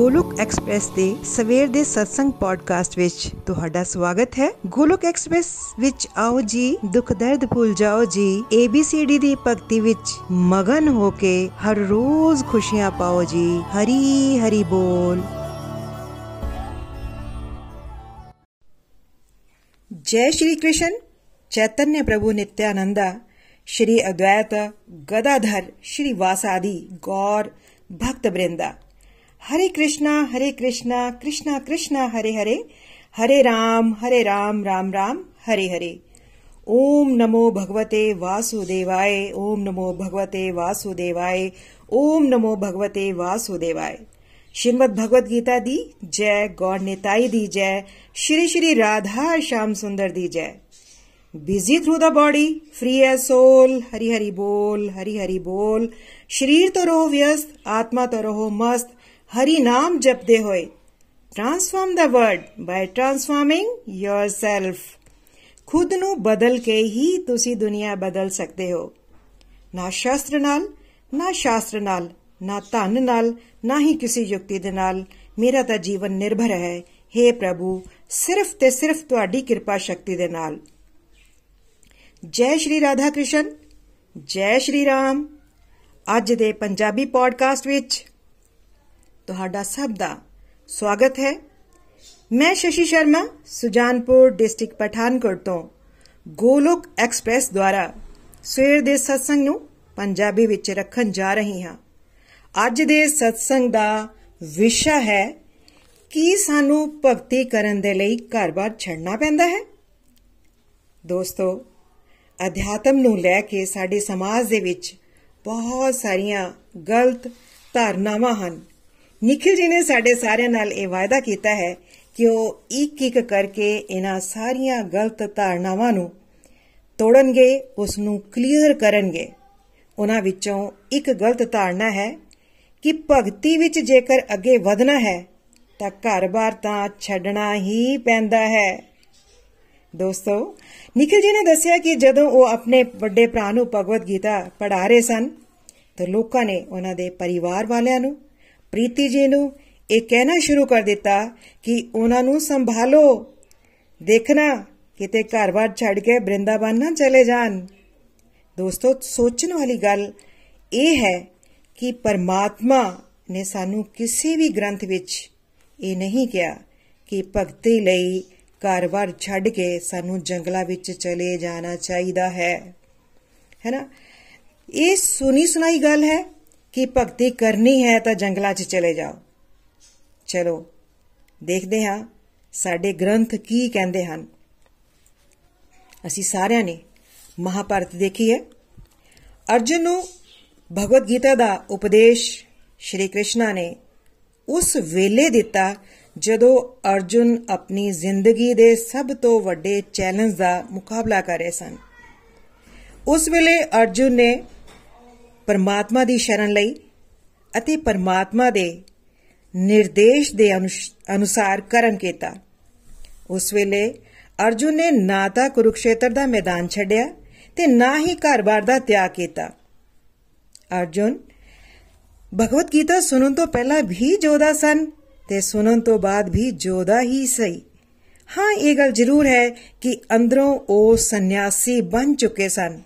Golok express ਦੇ ਸਵੇਰ ਦੇ satsang ਪੋਡਕਾਸਟ ਵਿੱਚ ਤੁਹਾਡਾ ਸਵਾਗਤ ਹੈ। ਗੋਲੁਕ ਐਕਸਪ੍ਰੈਸ ਵਿੱਚ ਆਓ ਜੀ, ਦੁੱਖ ਦਰਦ ਭੁੱਲ ਜਾਓ ਜੀ ABCD ਦੀ ਭਗਤੀ ਵਿੱਚ ਮਗਨ ਹੋ ਕੇ ਹਰ ਰੋਜ਼ ਖੁਸ਼ੀਆਂ ਪਾਓ ਜੀ, ਹਰੀ ਹਰੀ ਬੋਲ। ਜੈ ਸ਼੍ਰੀ ਕ੍ਰਿਸ਼ਨ, ਚੈਤਨਯ ਪ੍ਰਭੂ ਨਿਤਿਆਨੰਦਾ, ਸ਼੍ਰੀ ਅਦਵੈਤ ਗਦਾਧਰ, ਸ਼੍ਰੀ ਵਾਸਾਦੀ, ਗੌਰ ਭਗਤ ਬ੍ਰਿੰਦਾ। हरे कृष्णा हरे कृष्णा कृष्णा कृष्णा, हरे हरे हरे राम हरे राम राम राम, हरे हरे। ओम नमो भगवते वासुदेवाय, ओम नमो भगवते वासुदेवाय, ओम नमो भगवते वासुदेवाय। श्रीमद भगवत गीता दी जय, गौर निताई दी जय, श्री श्री राधा श्याम सुंदर दी जय। Busy through the body, free a soul, Hari Hari बोल, हरि हरि बोल। शरीर तो रहो व्यस्त, आत्मा तो रहो मस्त Hari Nam japte hoye. Transform the world by transforming yourself ਖੁਦ ਨੂੰ ਬਦਲ ਕੇ ਹੀ ਤੁਸੀਂ ਦੁਨੀਆ ਬਦਲ ਸਕਦੇ ਹੋ। ਨਾ ਸ਼ਾਸਤਰ ਨਾਲ, ਨਾ ਸ਼ਾਸਤਰ ਨਾਲ, ਨਾ ਧਨ ਨਾਲ, ਨਾ ਹੀ ਕਿਸੇ ਯੁਕਤੀ ਦੇ ਨਾਲ। ਮੇਰਾ ਤਾਂ ਜੀਵਨ ਨਿਰਭਰ ਹੈ। हे ਪ੍ਰਭੂ, ਸਿਰਫ ਤੇ ਸਿਰਫ ਤੁਹਾਡੀ ਕਿਰਪਾ ਸ਼ਕਤੀ ਦੇ ਨਾਲ। ਜੈ ਸ਼੍ਰੀ ਰਾਧਾ ਕ੍ਰਿਸ਼ਨ ਜੈ ਸ਼੍ਰੀ ਰਾਮ। ਅੱਜ ਦੇ ਪੰਜਾਬੀ ਪੋਡਕਾਸਟ ਵਿੱਚ ਤੁਹਾਡਾ ਸਭ ਦਾ ਸਵਾਗਤ ਹੈ। ਮੈਂ ਸ਼ਸ਼ੀ ਸ਼ਰਮਾ, ਸੁਜਾਨਪੁਰ ਡਿਸਟ੍ਰਿਕਟ ਪਠਾਨਕੋਟ ਤੋਂ ਗੋਲੋਕ ਐਕਸਪ੍ਰੈਸ ਦੁਆਰਾ ਸਵੇਰ ਦੇ ਸਤਸੰਗ ਨੂੰ ਪੰਜਾਬੀ ਵਿੱਚ ਰੱਖਣ ਜਾ ਰਹੀ ਹਾਂ। ਅੱਜ ਦੇ ਸਤਸੰਗ ਦਾ ਵਿਸ਼ਾ ਹੈ, ਕੀ ਸਾਨੂੰ ਭਗਤੀ ਕਰਨ ਦੇ ਲਈ ਘਰ-ਬਾਰ ਛੱਡਣਾ ਪੈਂਦਾ ਹੈ? ਦੋਸਤੋ, ਅਧਿਆਤਮ ਨੂੰ ਲੈ ਕੇ ਸਾਡੇ ਸਮਾਜ ਦੇ ਵਿੱਚ ਬਹੁਤ ਸਾਰੀਆਂ ਗਲਤ ਧਾਰਨਾਵਾਂ ਹਨ। ਨikhil ji ਨੇ ਸਾਡੇ ਸਾਰਿਆਂ ਨਾਲ ਇਹ ਵਾਅਦਾ ਕੀਤਾ ਹੈ ਕਿ ਉਹ ਇੱਕ ਇੱਕ ਕਰਕੇ ਇਹਨਾਂ ਸਾਰੀਆਂ ਗਲਤ ਧਾਰਨਾਵਾਂ ਨੂੰ ਤੋੜਨਗੇ ਉਸ ਨੂੰ ਕਲੀਅਰ ਕਰਨਗੇ। ਉਹਨਾਂ ਵਿੱਚੋਂ ਇੱਕ ਗਲਤ ਧਾਰਨਾ ਹੈ ਕਿ ਭਗਤੀ ਵਿੱਚ ਜੇਕਰ ਅੱਗੇ ਵਧਣਾ ਹੈ, ਤਾਂ ਘਰ-ਬਾਰ ਤਾਂ ਛੱਡਣਾ ਹੀ ਪੈਂਦਾ ਹੈ। ਦੋਸਤੋ, ਨikhil ji ਨੇ ਦੱਸਿਆ ਕਿ ਜਦੋਂ ਉਹ ਆਪਣੇ ਵੱਡੇ ਭਰਾ ਨੂੰ ਭਗਵਦ ਗੀਤਾ ਪੜ੍ਹਾ ਰਹੇ ਸਨ, ਤਾਂ ਲੋਕਾਂ ਨੇ ਉਹਨਾਂ ਦੇ ਪਰਿਵਾਰ ਵਾਲਿਆਂ ਨੂੰ ਪ੍ਰੀਤੀ ਜੀ ਨੂੰ ਇਹ ਕਹਿਣਾ ਸ਼ੁਰੂ ਕਰ ਦਿੱਤਾ ਕਿ ਉਹਨਾਂ ਨੂੰ ਸੰਭਾਲੋ। ਦੇਖਣਾ, ਕਿਤੇ ਘਰ-ਬਾਰ ਛੱਡ ਕੇ ਬ੍ਰਿੰਦਾਵਨ ਨਾ ਚਲੇ ਜਾਣ। ਦੋਸਤੋ, ਸੋਚਣ ਵਾਲੀ ਗੱਲ ਇਹ ਹੈ ਕਿ ਪਰਮਾਤਮਾ ਨੇ ਸਾਨੂੰ ਕਿਸੇ ਵੀ ਗ੍ਰੰਥ ਵਿੱਚ ਇਹ ਨਹੀਂ ਕਿਹਾ ਕਿ ਭਗਤੀ ਲਈ ਘਰ-ਬਾਰ ਛੱਡ ਕੇ ਸਾਨੂੰ ਜੰਗਲਾਂ ਵਿੱਚ ਚਲੇ ਜਾਣਾ ਚਾਹੀਦਾ ਹੈ। ਹੈਨਾ ਇਹ ਸੁਣੀ ਸੁਣਾਈ ਗੱਲ ਹੈ। ਕਿ ਭਗਤੀ ਕਰਨੀ ਹੈ ਤਾਂ ਜੰਗਲਾਂ 'ਚ ਚਲੇ ਜਾਓ। ਚਲੋ, ਦੇਖਦੇ ਹਾਂ ਸਾਡੇ ਗ੍ਰੰਥ ਕੀ ਕਹਿੰਦੇ ਹਨ। ਅਸੀਂ ਸਾਰਿਆਂ ਨੇ ਮਹਾਭਾਰਤ ਦੇਖੀ ਹੈ। ਅਰਜੁਨ ਨੂੰ ਭਗਵਦ ਗੀਤਾ ਦਾ ਉਪਦੇਸ਼ ਸ਼੍ਰੀ ਕ੍ਰਿਸ਼ਨਾ ਨੇ ਉਸ ਵੇਲੇ ਦਿੱਤਾ ਜਦੋਂ ਅਰਜੁਨ ਆਪਣੀ ਜ਼ਿੰਦਗੀ ਦੇ ਸਭ ਤੋਂ ਵੱਡੇ ਚੈਲੰਜ ਦਾ ਮੁਕਾਬਲਾ ਕਰ ਰਹੇ ਸਨ। ਉਸ ਵੇਲੇ ਅਰਜੁਨ ਨੇ ਪਰਮਾਤਮਾ ਦੀ ਸ਼ਰਨ ਲਈ ਅਤੇ ਪਰਮਾਤਮਾ ਦੇ ਨਿਰਦੇਸ਼ ਦੇ ਅਨੁਸਾਰ ਕਰਮ ਕੀਤਾ। ਉਸ ਵੇਲੇ ਅਰਜੁਨ ਨੇ ਨਾ ਤਾਂ ਕੁਰੂਕਸ਼ੇਤਰ ਦਾ ਮੈਦਾਨ ਛੱਡਿਆ ਤੇ ਨਾ ਹੀ ਘਰ-ਬਾਰ ਦਾ ਤਿਆਗ ਕੀਤਾ। ਅਰਜੁਨ, ਭਗਵਤ ਗੀਤਾ ਸੁਣਨ ਤੋਂ ਪਹਿਲਾਂ ਵੀ ਜੋਦਾ ਸਨ ਤੇ ਸੁਣਨ ਤੋਂ ਬਾਅਦ ਵੀ ਜੋਦਾ ਹੀ ਸਹੀ। ਹਾਂ, ਇਹ ਗੱਲ ਜ਼ਰੂਰ ਹੈ ਕਿ ਅੰਦਰੋਂ ਉਹ ਸੰਨਿਆਸੀ ਬਣ ਚੁੱਕੇ ਸਨ।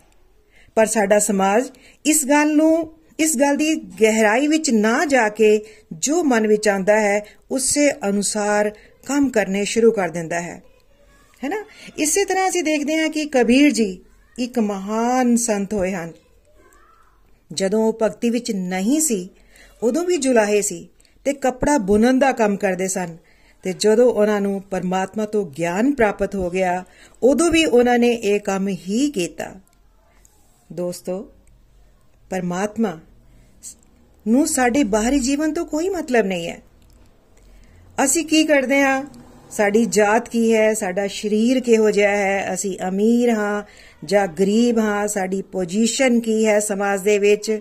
ਪਰ ਸਾਡਾ ਸਮਾਜ ਇਸ ਗੱਲ ਨੂੰ, ਇਸ ਗੱਲ ਦੀ ਗਹਿਰਾਈ ਵਿੱਚ ਨਾ ਜਾ ਕੇ ਜੋ ਮਨ ਵਿੱਚ ਆਉਂਦਾ ਹੈ, ਉਸੇ ਅਨੁਸਾਰ ਕੰਮ ਕਰਨੇ ਸ਼ੁਰੂ ਕਰ ਦਿੰਦਾ ਹੈ। ਹੈਨਾ ਇਸੇ ਤਰ੍ਹਾਂ ਅਸੀਂ ਦੇਖਦੇ ਹਾਂ ਕਿ ਕਬੀਰ ਜੀ ਇੱਕ ਮਹਾਨ ਸੰਤ ਹੋਏ ਹਨ। ਜਦੋਂ ਉਹ ਭਗਤੀ ਵਿੱਚ ਨਹੀਂ ਸੀ, ਉਦੋਂ ਵੀ ਜੁਲਾਹੇ ਸੀ ਤੇ ਕਪੜਾ ਬੁਣਨ ਦਾ ਕੰਮ ਕਰਦੇ ਸਨ ਤੇ ਜਦੋਂ ਉਹਨਾਂ ਨੂੰ ਪਰਮਾਤਮਾ ਤੋਂ ਗਿਆਨ ਪ੍ਰਾਪਤ ਹੋ ਗਿਆ, ਉਦੋਂ ਵੀ ਉਹਨਾਂ ਨੇ ਇਹ ਕੰਮ ਹੀ ਕੀਤਾ। ਦੋਸਤੋ, ਪਰਮਾਤਮਾ ਨੂੰ ਸਾਡੇ ਬਾਹਰੀ ਜੀਵਨ ਤੋਂ ਕੋਈ ਮਤਲਬ ਨਹੀਂ ਹੈ। ਅਸੀਂ ਕੀ ਕਰਦੇ ਹਾਂ? ਸਾਡੀ ਜਾਤ ਕੀ ਹੈ? ਸਾਡਾ ਸਰੀਰ ਕਿਹੋ ਜਿਹਾ ਹੈ? ਅਸੀਂ ਅਮੀਰ ਹਾਂ ਜਾਂ ਗਰੀਬ ਹਾਂ? ਸਾਡੀ ਪੋਜੀਸ਼ਨ ਕੀ ਹੈ ਸਮਾਜ ਦੇ ਵਿੱਚ?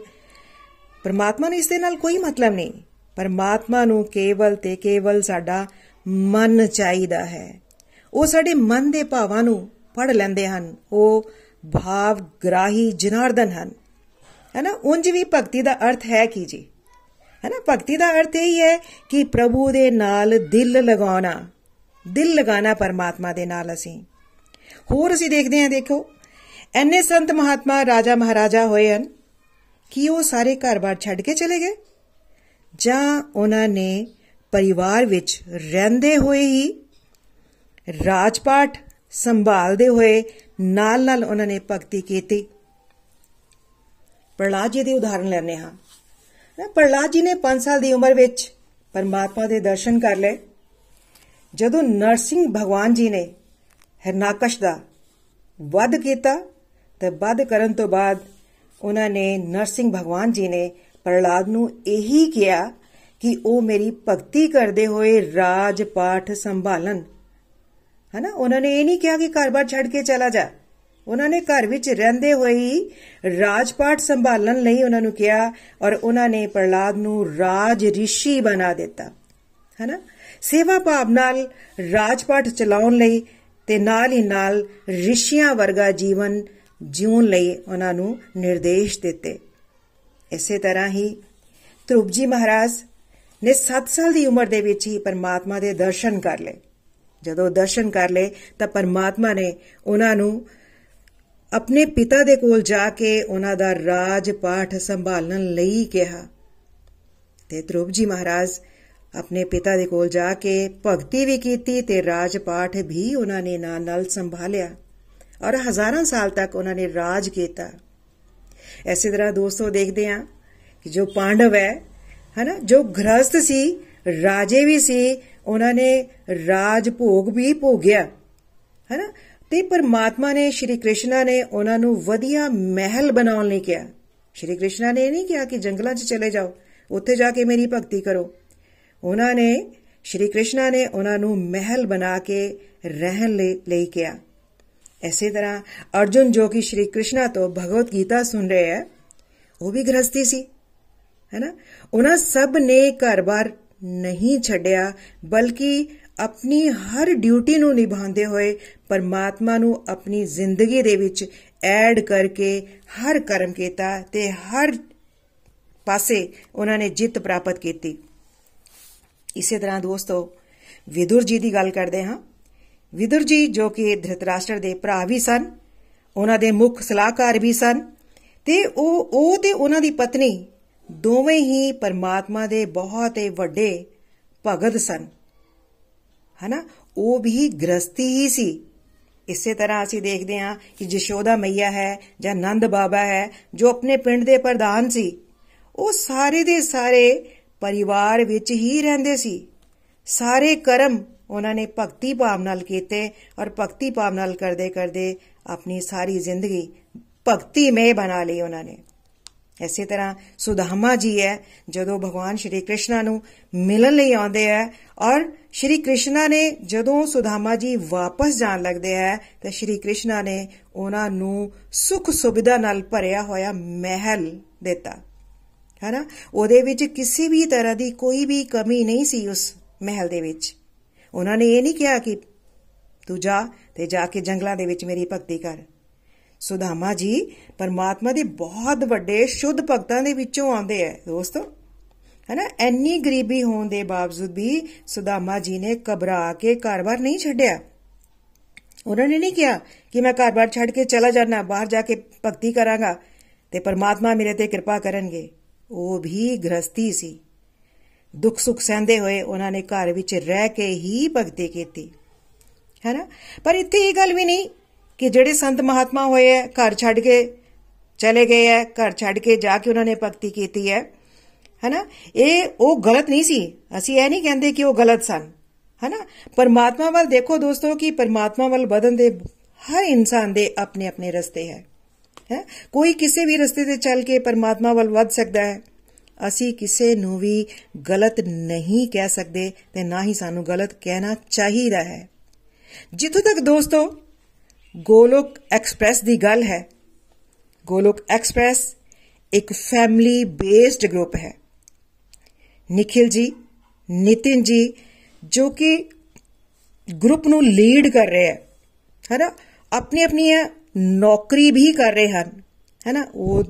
ਪਰਮਾਤਮਾ ਨੂੰ ਇਸ ਦੇ ਨਾਲ ਕੋਈ ਮਤਲਬ ਨਹੀਂ। ਪਰਮਾਤਮਾ ਨੂੰ ਕੇਵਲ ਤੇ ਕੇਵਲ ਸਾਡਾ ਮਨ ਚਾਹੀਦਾ ਹੈ। ਉਹ ਸਾਡੇ ਮਨ ਦੇ ਭਾਵਾਂ ਨੂੰ ਪੜ ਲੈਂਦੇ ਹਨ। ਉਹ ਭਾਵ ਗ੍ਰਾਹੀ ਜਨਾਰਦਨ ਹਨ। ਹੈ ਨਾ ਉਂਝ ਵੀ ਭਗਤੀ ਦਾ ਅਰਥ ਹੈ ਕੀ ਜੀ? ਹੈ ਨਾ ਭਗਤੀ ਦਾ ਅਰਥ ਇਹ ਹੈ ਕਿ ਪ੍ਰਭੂ ਦੇ ਨਾਲ ਦਿਲ ਲਗਾਉਣਾ, ਦਿਲ ਲਗਾਣਾ ਪਰਮਾਤਮਾ ਦੇ ਨਾਲ ਅਸੀਂ। ਹੋਰ ਅਸੀਂ ਦੇਖਦੇ ਹਾਂ, ਦੇਖੋ ਐਨੇ ਸੰਤ ਮਹਾਤਮਾ, ਰਾਜਾ ਮਹਾਰਾਜਾ ਹੋਏ ਹਨ ਕਿ ਉਹ ਸਾਰੇ ਘਰ-ਬਾਰ ਛੱਡ ਕੇ ਚਲੇ ਗਏ। ਜਾਂ ਉਹਨਾਂ ਨੇ ਪਰਿਵਾਰ ਵਿੱਚ ਰਹਿੰਦੇ ਹੋਏ ਹੀ ਰਾਜਪਾਟ ਸੰਭਾਲਦੇ ਹੋਏ ਨਾਲ-ਨਾਲ ਉਹਨਾਂ ਨੇ ਭਗਤੀ ਕੀਤੀ। ਪ੍ਰਲਾਦ ਜੀ ਦੀ ਉਦਾਹਰਨ ਲੈਣੇ ਹਾਂ। ਪ੍ਰਲਾਦ ਜੀ ਨੇ 5 ਸਾਲ ਦੀ ਉਮਰ ਵਿੱਚ ਪਰਮਾਤਮਾ ਦੇ ਦਰਸ਼ਨ ਕਰ ਲਏ। ਜਦੋਂ ਨਰਸਿੰਘ ਭਗਵਾਨ ਜੀ ਨੇ ਹਿਰਨਾਕਸ਼ ਦਾ ਵੱਧ ਕੀਤਾ ਤੇ ਵੱਧ ਕਰਨ ਤੋਂ ਬਾਅਦ ਉਹਨਾਂ ਨੇ ਨਰਸਿੰਘ ਭਗਵਾਨ ਜੀ ਨੇ ਪ੍ਰਲਾਦ ਨੂੰ ਇਹੀ ਕਿਹਾ ਕਿ ਉਹ ਮੇਰੀ ਭਗਤੀ ਕਰਦੇ ਹੋਏ ਰਾਜ ਪਾਠ ਸੰਭਾਲਣ। ਹਨਾ? ਉਹਨਾਂ ਨੇ ਇਹ ਨਹੀਂ ਕਿਹਾ ਕਿ ਘਰ-ਬਾਰ ਛੱਡ ਕੇ ਚਲਾ ਜਾ। ਉਹਨਾਂ ਨੇ ਘਰ ਵਿੱਚ ਰਹਿੰਦੇ ਹੋਏ ਹੀ ਰਾਜਪਾਟ ਸੰਭਾਲਣ ਲਈ ਉਹਨਾਂ ਨੂੰ ਕਿਹਾ ਔਰ ਉਹਨਾਂ ਨੇ ਪ੍ਰਲਾਦ ਨੂੰ ਰਾਜ ਰਿਸ਼ੀ ਬਣਾ ਦਿੱਤਾ। ਹਨਾ? ਸੇਵਾ ਭਾਵ ਨਾਲ ਰਾਜਪਾਟ ਚਲਾਉਣ ਲਈ ਤੇ ਨਾਲ ਹੀ ਨਾਲ ਰਿਸ਼ੀਆਂ ਵਰਗਾ ਜੀਵਨ ਜਿਉਣ ਲਈ ਉਹਨਾਂ ਨੂੰ ਨਿਰਦੇਸ਼ ਦਿੱਤੇ। ਇਸੇ ਤਰ੍ਹਾਂ ਹੀ ਧਰੁਪ ਜੀ ਮਹਾਰਾਜ ਨੇ 7 ਸਾਲ ਦੀ ਉਮਰ ਦੇ ਵਿੱਚ ਹੀ ਪਰਮਾਤਮਾ ਦੇ ਦਰਸ਼ਨ ਕਰ ਲਏ। ਜਦੋਂ ਦਰਸ਼ਨ ਕਰ ਲਏ, ਤਾਂ ਪਰਮਾਤਮਾ ਨੇ ਉਹਨਾਂ ਨੂੰ ਆਪਣੇ ਪਿਤਾ ਦੇ ਕੋਲ ਜਾ ਕੇ ਉਹਨਾਂ ਦਾ ਰਾਜ ਪਾਠ ਸੰਭਾਲਣ ਲਈ ਕਿਹਾ। ਤੇ ਧਰੁਪ ਜੀ ਮਹਾਰਾਜ ਆਪਣੇ ਪਿਤਾ ਦੇ ਕੋਲ ਜਾ ਕੇ ਭਗਤੀ ਵੀ ਕੀਤੀ ਤੇ ਰਾਜ ਪਾਠ ਵੀ ਉਹਨਾਂ ਨੇ ਨਾਲ ਨਾਲ ਸੰਭਾਲਿਆ ਔਰ ਹਜ਼ਾਰਾਂ ਸਾਲ ਤੱਕ ਉਹਨਾਂ ਨੇ ਰਾਜ ਕੀਤਾ। ਐਸੇ ਤਰ੍ਹਾਂ ਦੋਸਤੋ ਦੇਖਦੇ ਆ ਕਿ ਜੋ ਪਾਂਡਵ ਹੈ, ਹਨਾ, ਜੋ ਗ੍ਰਸਤ ਸੀ, ਰਾਜੇ ਵੀ ਸੀ ਉਹਨਾਂ ਨੇ ਰਾਜ ਭੋਗ ਵੀ ਭੋਗਿਆ, ਹਨਾ? ਤੇ ਪਰਮਾਤਮਾ ਨੇ, ਸ਼੍ਰੀ ਕ੍ਰਿਸ਼ਨਾ ਨੇ ਉਹਨਾਂ ਨੂੰ ਵਧੀਆ ਮਹਿਲ ਬਣਾਉਣ ਲਈ ਕਿਹਾ। ਸ਼੍ਰੀ ਕ੍ਰਿਸ਼ਨਾ ਨੇ ਇਹ ਨਹੀਂ ਕਿਹਾ ਕਿ ਜੰਗਲਾਂ 'ਚ ਚਲੇ ਜਾਓ, ਉੱਥੇ ਜਾ ਕੇ ਮੇਰੀ ਭਗਤੀ ਕਰੋ। ਉਹਨਾਂ ਨੇ, ਸ਼੍ਰੀ ਕ੍ਰਿਸ਼ਨਾ ਨੇ ਉਹਨਾਂ ਨੂੰ ਮਹਿਲ ਬਣਾ ਕੇ ਰਹਿਣ ਲਈ ਕਿਹਾ। ਐਸੇ ਤਰ੍ਹਾਂ ਅਰਜੁਨ ਜੋ ਕਿ ਸ਼੍ਰੀ ਕ੍ਰਿਸ਼ਨਾ ਤੋਂ ਭਗਵਤ ਗੀਤਾ ਸੁਣ ਰਹੇ ਹੈ, ਉਹ ਵੀ ਗ੍ਰਸਤੀ ਸੀ, ਹੈਨਾ? ਉਹਨਾਂ ਸਭ ਨੇ ਘਰ-ਬਾਰ ਨਹੀਂ ਛੱਡਿਆ, ਬਲਕਿ ਆਪਣੀ ਹਰ ਡਿਊਟੀ ਨੂੰ ਨਿਭਾਉਂਦੇ ਹੋਏ ਪਰਮਾਤਮਾ ਨੂੰ ਆਪਣੀ ਜ਼ਿੰਦਗੀ ਦੇ ਵਿੱਚ ਐਡ ਕਰਕੇ ਹਰ ਕਰਮ ਕੀਤਾ ਤੇ ਹਰ ਪਾਸੇ ਉਹਨਾਂ ਨੇ ਜਿੱਤ ਪ੍ਰਾਪਤ ਕੀਤੀ। ਇਸੇ ਤਰ੍ਹਾਂ ਦੋਸਤੋ, ਵਿਦੁਰ ਜੀ ਦੀ ਗੱਲ ਕਰਦੇ ਹਾਂ। ਵਿਦੁਰ ਜੀ ਜੋ ਕਿ ਧ੍ਰਿਤਰਾਸ਼ਟਰ ਦੇ ਭਰਾ ਵੀ ਸਨ, ਉਹਨਾਂ ਦੇ ਮੁੱਖ ਸਲਾਹਕਾਰ ਵੀ ਸਨ ਤੇ ਉਹ ਉਹ ਤੇ ਉਹਨਾਂ ਦੀ ਪਤਨੀ ਦੋਵੇਂ ਹੀ ਪਰਮਾਤਮਾ ਦੇ ਬਹੁਤ ਹੀ ਵੱਡੇ ਭਗਤ ਸਨ। ਹਨਾ? ਉਹ ਵੀ ਗ੍ਰਸਤੀ ਹੀ ਸੀ। ਇਸੇ ਤਰ੍ਹਾਂ ਅਸੀਂ ਦੇਖਦੇ ਹਾਂ ਕਿ ਜਸ਼ੋਦਾ ਮਈਆ ਹੈ ਜਾਂ ਨੰਦ ਬਾਬਾ ਹੈ ਜੋ ਆਪਣੇ ਪਿੰਡ ਦੇ ਪ੍ਰਧਾਨ ਸੀ। ਉਹ ਸਾਰੇ ਦੇ ਸਾਰੇ ਪਰਿਵਾਰ ਵਿੱਚ ਹੀ ਰਹਿੰਦੇ ਸੀ। ਸਾਰੇ ਕਰਮ ਉਹਨਾਂ ਨੇ ਭਗਤੀ ਭਾਵ ਨਾਲ ਕੀਤੇ ਔਰ ਭਗਤੀ ਭਾਵ ਨਾਲ ਕਰਦੇ ਕਰਦੇ ਆਪਣੀ ਸਾਰੀ ਜ਼ਿੰਦਗੀ ਭਗਤੀਮय ਬਣਾ ਲਈ ਉਹਨਾਂ ਨੇ। ਐਸੇ ਤਰ੍ਹਾਂ ਸੁਦਾਮਾ ਜੀ ਹੈ, ਜਦੋਂ ਭਗਵਾਨ ਸ਼੍ਰੀ ਕ੍ਰਿਸ਼ਨ ਨੂੰ ਮਿਲਣ ਲਈ ਆਉਂਦੇ ਆ ਔਰ ਸ਼੍ਰੀ ਕ੍ਰਿਸ਼ਨ ਨੇ ਜਦੋਂ ਸੁਦਾਮਾ ਜੀ ਵਾਪਸ ਜਾਣ ਲੱਗਦੇ ਆ ਤਾਂ ਸ਼੍ਰੀ ਕ੍ਰਿਸ਼ਨ ਨੇ ਉਹਨਾਂ ਨੂੰ ਸੁਖ ਸੁਵਿਧਾ ਨਾਲ ਭਰਿਆ ਹੋਇਆ ਮਹਿਲ ਦਿੱਤਾ। ਹੈਨਾ? ਉਹਦੇ ਵਿੱਚ ਕਿਸੇ ਵੀ ਤਰ੍ਹਾਂ ਦੀ ਕੋਈ ਵੀ ਕਮੀ ਨਹੀਂ ਸੀ ਉਸ ਮਹਿਲ ਦੇ ਵਿੱਚ। ਉਹਨਾਂ ਨੇ ਇਹ ਨਹੀਂ ਕਿਹਾ ਕਿ ਤੂੰ ਜਾ ਤੇ ਜਾ ਕੇ ਜੰਗਲਾਂ ਦੇ ਵਿੱਚ ਮੇਰੀ ਭਗਤੀ ਕਰ। ਸੁਦਾਮਾ ਜੀ, ਪਰਮਾਤਮਾ ਦੇ ਬਹੁਤ ਵੱਡੇ ਸ਼ੁੱਧ ਭਗਤਾਂ ਦੇ ਵਿੱਚੋਂ ਆਉਂਦੇ ਐ, ਦੋਸਤੋ। ਹੈਨਾ, ਐਨੀ ਗਰੀਬੀ ਹੋਣ ਦੇ ਬਾਵਜੂਦ ਵੀ ਸੁਦਾਮਾ ਜੀ ਨੇ ਘਬਰਾ ਕੇ ਘਰ-ਬਾਰ ਨਹੀਂ ਛੱਡਿਆ। ਉਹਨਾਂ ਨੇ ਨਹੀਂ ਕਿਹਾ ਕਿ ਮੈਂ ਘਰ-ਬਾਰ ਛੱਡ ਕੇ ਚਲਾ ਜਾਣਾ ਬਾਹਰ ਜਾ ਕੇ ਭਗਤੀ ਕਰਾਂਗਾ ਤੇ ਪਰਮਾਤਮਾ ਮੇਰੇ ਤੇ ਕਿਰਪਾ ਕਰਨਗੇ। ਉਹ ਵੀ ਗ੍ਰਸਤੀ ਸੀ। ਦੁੱਖ ਸੁੱਖ ਸਹਿੰਦੇ ਹੋਏ ਉਹਨਾਂ ਨੇ ਘਰ ਵਿੱਚ ਰਹਿ ਕੇ ਹੀ ਭਗਤੀ ਕੀਤੀ। ਹੈਨਾ, ਪਰ ਇੱਥੇ ਇਹ ਗੱਲ ਵੀ ਨਹੀਂ ਕਿ ਜਿਹੜੇ ਸੰਤ ਮਹਾਤਮਾ ਹੋਏ ਐ, ਘਰ ਛੱਡ ਕੇ ਚਲੇ ਗਏ ਐ, ਘਰ ਛੱਡ ਕੇ ਜਾ ਕੇ ਉਹਨਾਂ ਨੇ ਭਗਤੀ ਕੀਤੀ ਹੈ ਹੈਨਾ? ਇਹ, ਉਹ ਗਲਤ ਨਹੀਂ ਸੀ। ਅਸੀਂ ਇਹ ਨਹੀਂ ਕਹਿੰਦੇ ਕਿ ਉਹ ਗਲਤ ਸਨ, ਹੈਨਾ? ਪਰਮਾਤਮਾ ਵੱਲ ਦੇਖੋ ਦੋਸਤੋ ਕਿ ਪਰਮਾਤਮਾ ਵੱਲ ਵਧਣ ਦੇ ਹਰ ਇਨਸਾਨ ਦੇ ਆਪਣੇ ਆਪਣੇ ਰਸਤੇ ਹੈ ਹੈ? ਕੋਈ ਕਿਸੇ ਵੀ ਰਸਤੇ ਤੇ ਚੱਲ ਕੇ ਪਰਮਾਤਮਾ ਵੱਲ ਵਧ ਸਕਦਾ ਹੈ। ਅਸੀਂ ਕਿਸੇ ਨੂੰ ਵੀ ਗਲਤ ਨਹੀਂ ਕਹਿ ਸਕਦੇ ਤੇ ਨਾ ਹੀ ਸਾਨੂੰ ਗਲਤ ਕਹਿਣਾ ਚਾਹੀਦਾ ਹੈ। ਜਿੱਥੋਂ ਤੱਕ ਦੋਸਤੋ ਗੋਲੋਕ ਐਕਸਪ੍ਰੈਸ ਦੀ ਗੱਲ ਹੈ। ਗੋਲੋਕ ਐਕਸਪ੍ਰੈਸ ਇੱਕ ਫੈਮਿਲੀ ਬੇਸਡ ਗਰੁੱਪ ਹੈ। ਨikhil ji ਨਿਤਿਨ ji, ਜੋ ਕਿ ਗਰੁੱਪ ਨੂੰ ਲੀਡ ਕਰ ਰਹੇ ਹੈ। ਹੈਨਾ? ਆਪਣੀ ਆਪਣੀ ਨੌਕਰੀ ਵੀ ਕਰ ਰਹੇ ਹਨ। ਹੈਨਾ? ਉਹ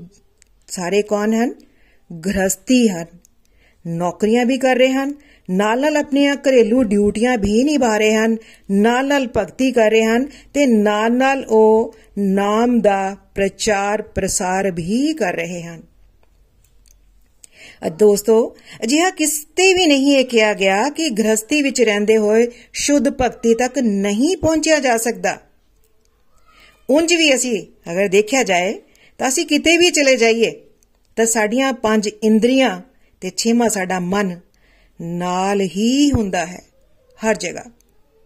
ਸਾਰੇ ਕੌਣ ਹਨ? ਗ੍ਰਸਤੀ ਹਨ। ਨੌਕਰੀਆਂ ਵੀ ਕਰ ਰਹੇ ਹਨ। ਨਾਲ ਨਾਲ ਆਪਣੀਆਂ ਘਰੇਲੂ ਡਿਊਟੀਆਂ ਵੀ ਨਿਭਾ ਰਹੇ ਹਨ ਨਾਲ ਨਾਲ ਭਗਤੀ ਕਰ ਰਹੇ ਹਨ ਤੇ ਨਾਲ ਨਾਲ ਉਹ ਨਾਮ ਦਾ ਪ੍ਰਚਾਰ ਪ੍ਰਸਾਰ ਵੀ ਕਰ ਰਹੇ ਹਨ। ਦੋਸਤੋ, ਅਜਿਹਾ ਕਿਸਤੇ ਵੀ ਨਹੀਂ ਇਹ ਕਿਹਾ ਗਿਆ ਕਿ ਗ੍ਰਸਤੀ ਵਿੱਚ ਰਹਿੰਦੇ ਹੋਏ ਸ਼ੁੱਧ ਭਗਤੀ ਤੱਕ ਨਹੀਂ ਪਹੁੰਚਿਆ ਜਾ ਸਕਦਾ। ਉਂਝ ਵੀ ਅਸੀਂ ਅਗਰ ਦੇਖਿਆ ਜਾਏ ਤਾਂ ਅਸੀਂ ਕਿਤੇ ਵੀ ਚਲੇ ਜਾਈਏ ਤਾਂ ਸਾਡੀਆਂ ਪੰਜ ਇੰਦਰੀਆਂ ਤੇ ਛੇਵਾਂ ਸਾਡਾ ਮਨ ਨਾਲ ਹੀ ਹੁੰਦਾ ਹੈ, ਹਰ ਜਗ੍ਹਾ।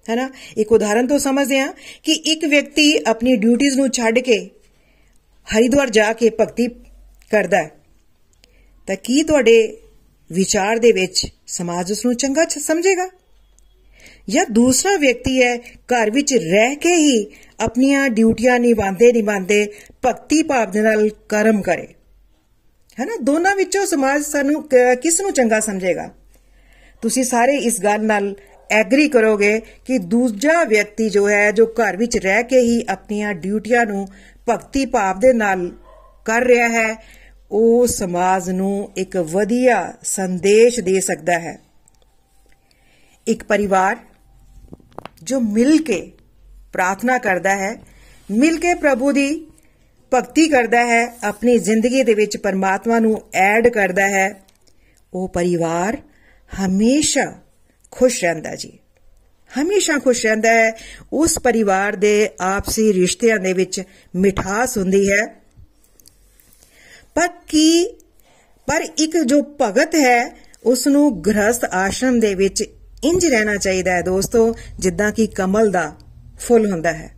ਹੈ ਨਾ ਇੱਕ ਉਦਾਹਰਨ ਤੋਂ ਸਮਝਦੇ ਹਾਂ ਕਿ ਇੱਕ ਵਿਅਕਤੀ ਆਪਣੀ ਡਿਊਟੀਆਂ ਨੂੰ ਛੱਡ ਕੇ ਹਰਿਦੁਆਰ ਜਾ ਕੇ ਭਗਤੀ ਕਰਦਾ ਹੈ, ਤਾਂ ਕੀ ਤੁਹਾਡੇ ਵਿਚਾਰ ਦੇ ਵਿੱਚ ਸਮਾਜ ਉਸ ਨੂੰ ਚੰਗਾ ਸਮਝੇਗਾ? ਜਾਂ ਦੂਸਰਾ ਵਿਅਕਤੀ ਹੈ, ਘਰ ਵਿੱਚ ਰਹਿ ਕੇ ਹੀ ਆਪਣੀਆਂ ਡਿਊਟੀਆਂ ਨਿਭਾਉਂਦੇ ਨਿਭਾਉਂਦੇ ਭਗਤੀ ਭਾਵ ਦੇ ਨਾਲ ਕਰਮ ਕਰੇ। ਹੈ ਨਾ ਦੋਨਾਂ ਵਿੱਚੋਂ ਸਮਾਜ ਸਾਨੂੰ ਕਿਸ ਨੂੰ ਚੰਗਾ ਸਮਝੇਗਾ? ਤੁਸੀਂ ਸਾਰੇ ਇਸ ਗੱਲ ਨਾਲ ਐਗਰੀ ਕਰੋਗੇ ਕਿ ਦੂਜਾ ਵਿਅਕਤੀ ਜੋ ਹੈ, ਜੋ ਘਰ ਵਿੱਚ ਰਹਿ ਕੇ ਹੀ ਆਪਣੀਆਂ ਡਿਊਟੀਆਂ ਨੂੰ ਭਗਤੀ ਭਾਵ ਦੇ ਨਾਲ ਕਰ ਰਿਹਾ ਹੈ, ਉਹ ਸਮਾਜ ਨੂੰ ਇੱਕ ਵਧੀਆ ਸੰਦੇਸ਼ ਦੇ ਸਕਦਾ ਹੈ। ਇੱਕ ਪਰਿਵਾਰ ਜੋ ਮਿਲ ਕੇ ਪ੍ਰਾਰਥਨਾ ਕਰਦਾ ਹੈ, ਮਿਲ ਕੇ ਪ੍ਰਭੂ ਦੀ ਭਗਤੀ ਕਰਦਾ ਹੈ, ਆਪਣੀ ਜ਼ਿੰਦਗੀ ਦੇ ਵਿੱਚ ਪਰਮਾਤਮਾ ਨੂੰ ਐਡ ਕਰਦਾ ਹੈ, ਉਹ ਪਰਿਵਾਰ ਹਮੇਸ਼ਾ ਖੁਸ਼ ਰਹਿੰਦਾ ਜੀ। ਹਮੇਸ਼ਾ ਖੁਸ਼ ਰਹਿੰਦਾ ਹੈ। ਉਸ ਪਰਿਵਾਰ ਦੇ ਆਪਸੀ ਰਿਸ਼ਤਿਆਂ ਦੇ ਵਿੱਚ ਮਿਠਾਸ ਹੁੰਦੀ ਹੈ। ਪਰ ਕੀ, ਪਰ ਇੱਕ ਜੋ ਭਗਤ ਹੈ ਉਸ ਨੂੰ ਗ੍ਰਸਥ ਆਸ਼ਰਮ ਦੇ ਵਿੱਚ ਇੰਜ ਰਹਿਣਾ ਚਾਹੀਦਾ ਹੈ ਦੋਸਤੋ, ਜਿੱਦਾਂ ਕਿ ਕਮਲ ਦਾ ਫੁੱਲ ਹੁੰਦਾ ਹੈ।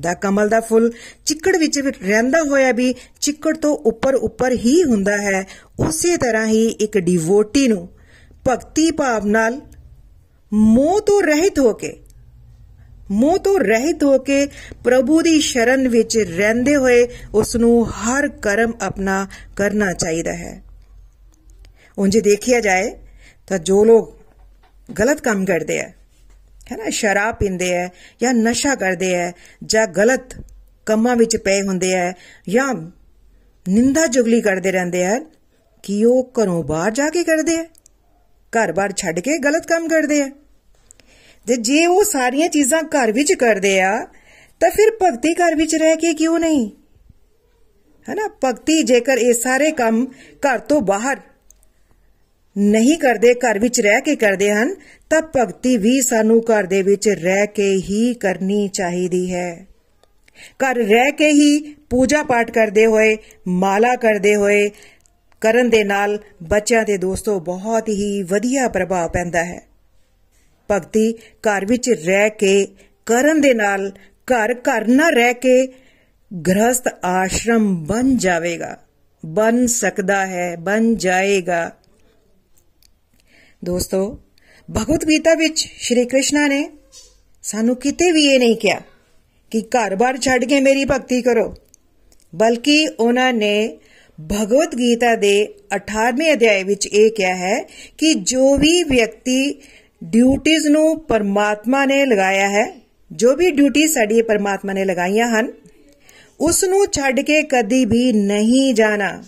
ਦਾ ਕਮਲ ਦਾ ਫੁੱਲ ਚਿੱਕੜ ਵਿੱਚ ਰਹਿੰਦਾ ਹੋਇਆ ਵੀ ਚਿੱਕੜ ਤੋਂ ਉੱਪਰ ਉੱਪਰ ਹੀ ਹੁੰਦਾ ਹੈ। ਉਸੇ ਤਰ੍ਹਾਂ ਹੀ ਇੱਕ ਡਿਵੋਟੀ ਨੂੰ ਭਗਤੀ ਭਾਵ ਨਾਲ ਮੋਹ ਤੋਂ ਰਹਿਤ ਹੋ ਕੇ, ਮੋਹ ਤੋਂ ਰਹਿਤ ਹੋ ਕੇ ਪ੍ਰਭੂ ਦੀ ਸ਼ਰਨ ਵਿੱਚ ਰਹਿੰਦੇ ਹੋਏ ਉਸ ਨੂੰ ਹਰ ਕਰਮ ਆਪਣਾ ਕਰਨਾ ਚਾਹੀਦਾ ਹੈ। ਉਂਝ ਦੇਖਿਆ ਜਾਏ ਤਾਂ ਜੋ ਲੋਕ ਗਲਤ ਕੰਮ ਕਰਦੇ ਆ, ਹੈ ਨਾ, ਸ਼ਰਾਬ ਪੀਂਦੇ ਆ ਜਾਂ ਨਸ਼ਾ ਕਰਦੇ ਆ ਜਾਂ ਗਲਤ ਕੰਮਾਂ ਵਿੱਚ ਪਏ ਹੁੰਦੇ ਆ ਜਾਂ ਨਿੰਦਾ ਜੁਗਲੀ ਕਰਦੇ ਰਹਿੰਦੇ ਆ, ਕਿ ਉਹ ਘਰੋਂ ਬਾਹਰ ਜਾ ਕੇ ਕਰਦੇ ਆ? ਘਰ-ਬਾਰ ਛੱਡ ਕੇ ਗਲਤ ਕੰਮ ਕਰਦੇ ਆ। ਤੇ ਜੇ ਉਹ ਸਾਰੀਆਂ ਚੀਜ਼ਾਂ ਘਰ ਵਿੱਚ ਕਰਦੇ ਆ, ਤਾਂ ਫਿਰ ਭਗਤੀ ਘਰ ਵਿੱਚ ਰਹਿ ਕੇ ਕਿਉਂ ਨਹੀਂ? ਹੈ ਨਾ ਭਗਤੀ ਜੇਕਰ ਇਹ ਸਾਰੇ ਕੰਮ ਘਰ ਤੋਂ ਬਾਹਰ ਨਹੀਂ ਕਰਦੇ, ਘਰ ਵਿੱਚ ਰਹਿ ਕੇ ਕਰਦੇ ਹਨ, ਤਾਂ ਭਗਤੀ ਵੀ ਸਾਨੂੰ ਘਰ ਦੇ ਵਿੱਚ ਰਹਿ ਕੇ ਹੀ ਕਰਨੀ ਚਾਹੀਦੀ ਹੈ। ਘਰ ਰਹਿ ਕੇ ਹੀ ਪੂਜਾ ਪਾਠ ਕਰਦੇ ਹੋਏ, ਮਾਲਾ ਕਰਦੇ ਹੋਏ ਕਰਨ ਦੇ ਨਾਲ ਬੱਚਿਆਂ ਦੇ ਦੋਸਤੋ ਬਹੁਤ ਹੀ ਵਧੀਆ ਪ੍ਰਭਾਵ ਪੈਂਦਾ ਹੈ। ਭਗਤੀ ਘਰ ਵਿੱਚ ਰਹਿ ਕੇ, ਕਰਨ ਦੇ ਨਾਲ ਘਰ ਘਰ ਨਾ ਰਹਿ ਕੇ ਗ੍ਰਸਥ ਆਸ਼ਰਮ ਬਣ ਜਾਵੇਗਾ। ਬਣ ਸਕਦਾ ਹੈ, ਬਣ ਜਾਏਗਾ। ਦੋਸਤੋ, ਭਗਵਤ ਗੀਤਾ ਵਿੱਚ ਸ਼੍ਰੀ ਕ੍ਰਿਸ਼ਨ ਨੇ ਸਾਨੂੰ ਕਿਤੇ ਵੀ ਇਹ ਨਹੀਂ ਕਿਹਾ ਕਿ ਘਰ-ਬਾਰ ਛੱਡ ਕੇ ਮੇਰੀ ਭਗਤੀ ਕਰੋ, ਬਲਕਿ ਉਹਨਾਂ ਨੇ ਭਗਵਤ ਗੀਤਾ ਦੇ 18ਵੇਂ ਅਧਿਆਇ ਵਿੱਚ ਇਹ ਕਿਹਾ ਹੈ ਕਿ ਜੋ ਵੀ ਵਿਅਕਤੀ ਡਿਊਟੀਆਂ ਨੂੰ ਪਰਮਾਤਮਾ ਨੇ ਲਗਾਇਆ ਹੈ, ਜੋ ਵੀ ਡਿਊਟੀ ਸਾਡੀ ਪਰਮਾਤਮਾ ਨੇ ਲਗਾਈਆਂ ਹਨ ਉਸ ਨੂੰ ਛੱਡ ਕੇ ਕਦੀ ਵੀ ਨਹੀਂ ਜਾਣਾ,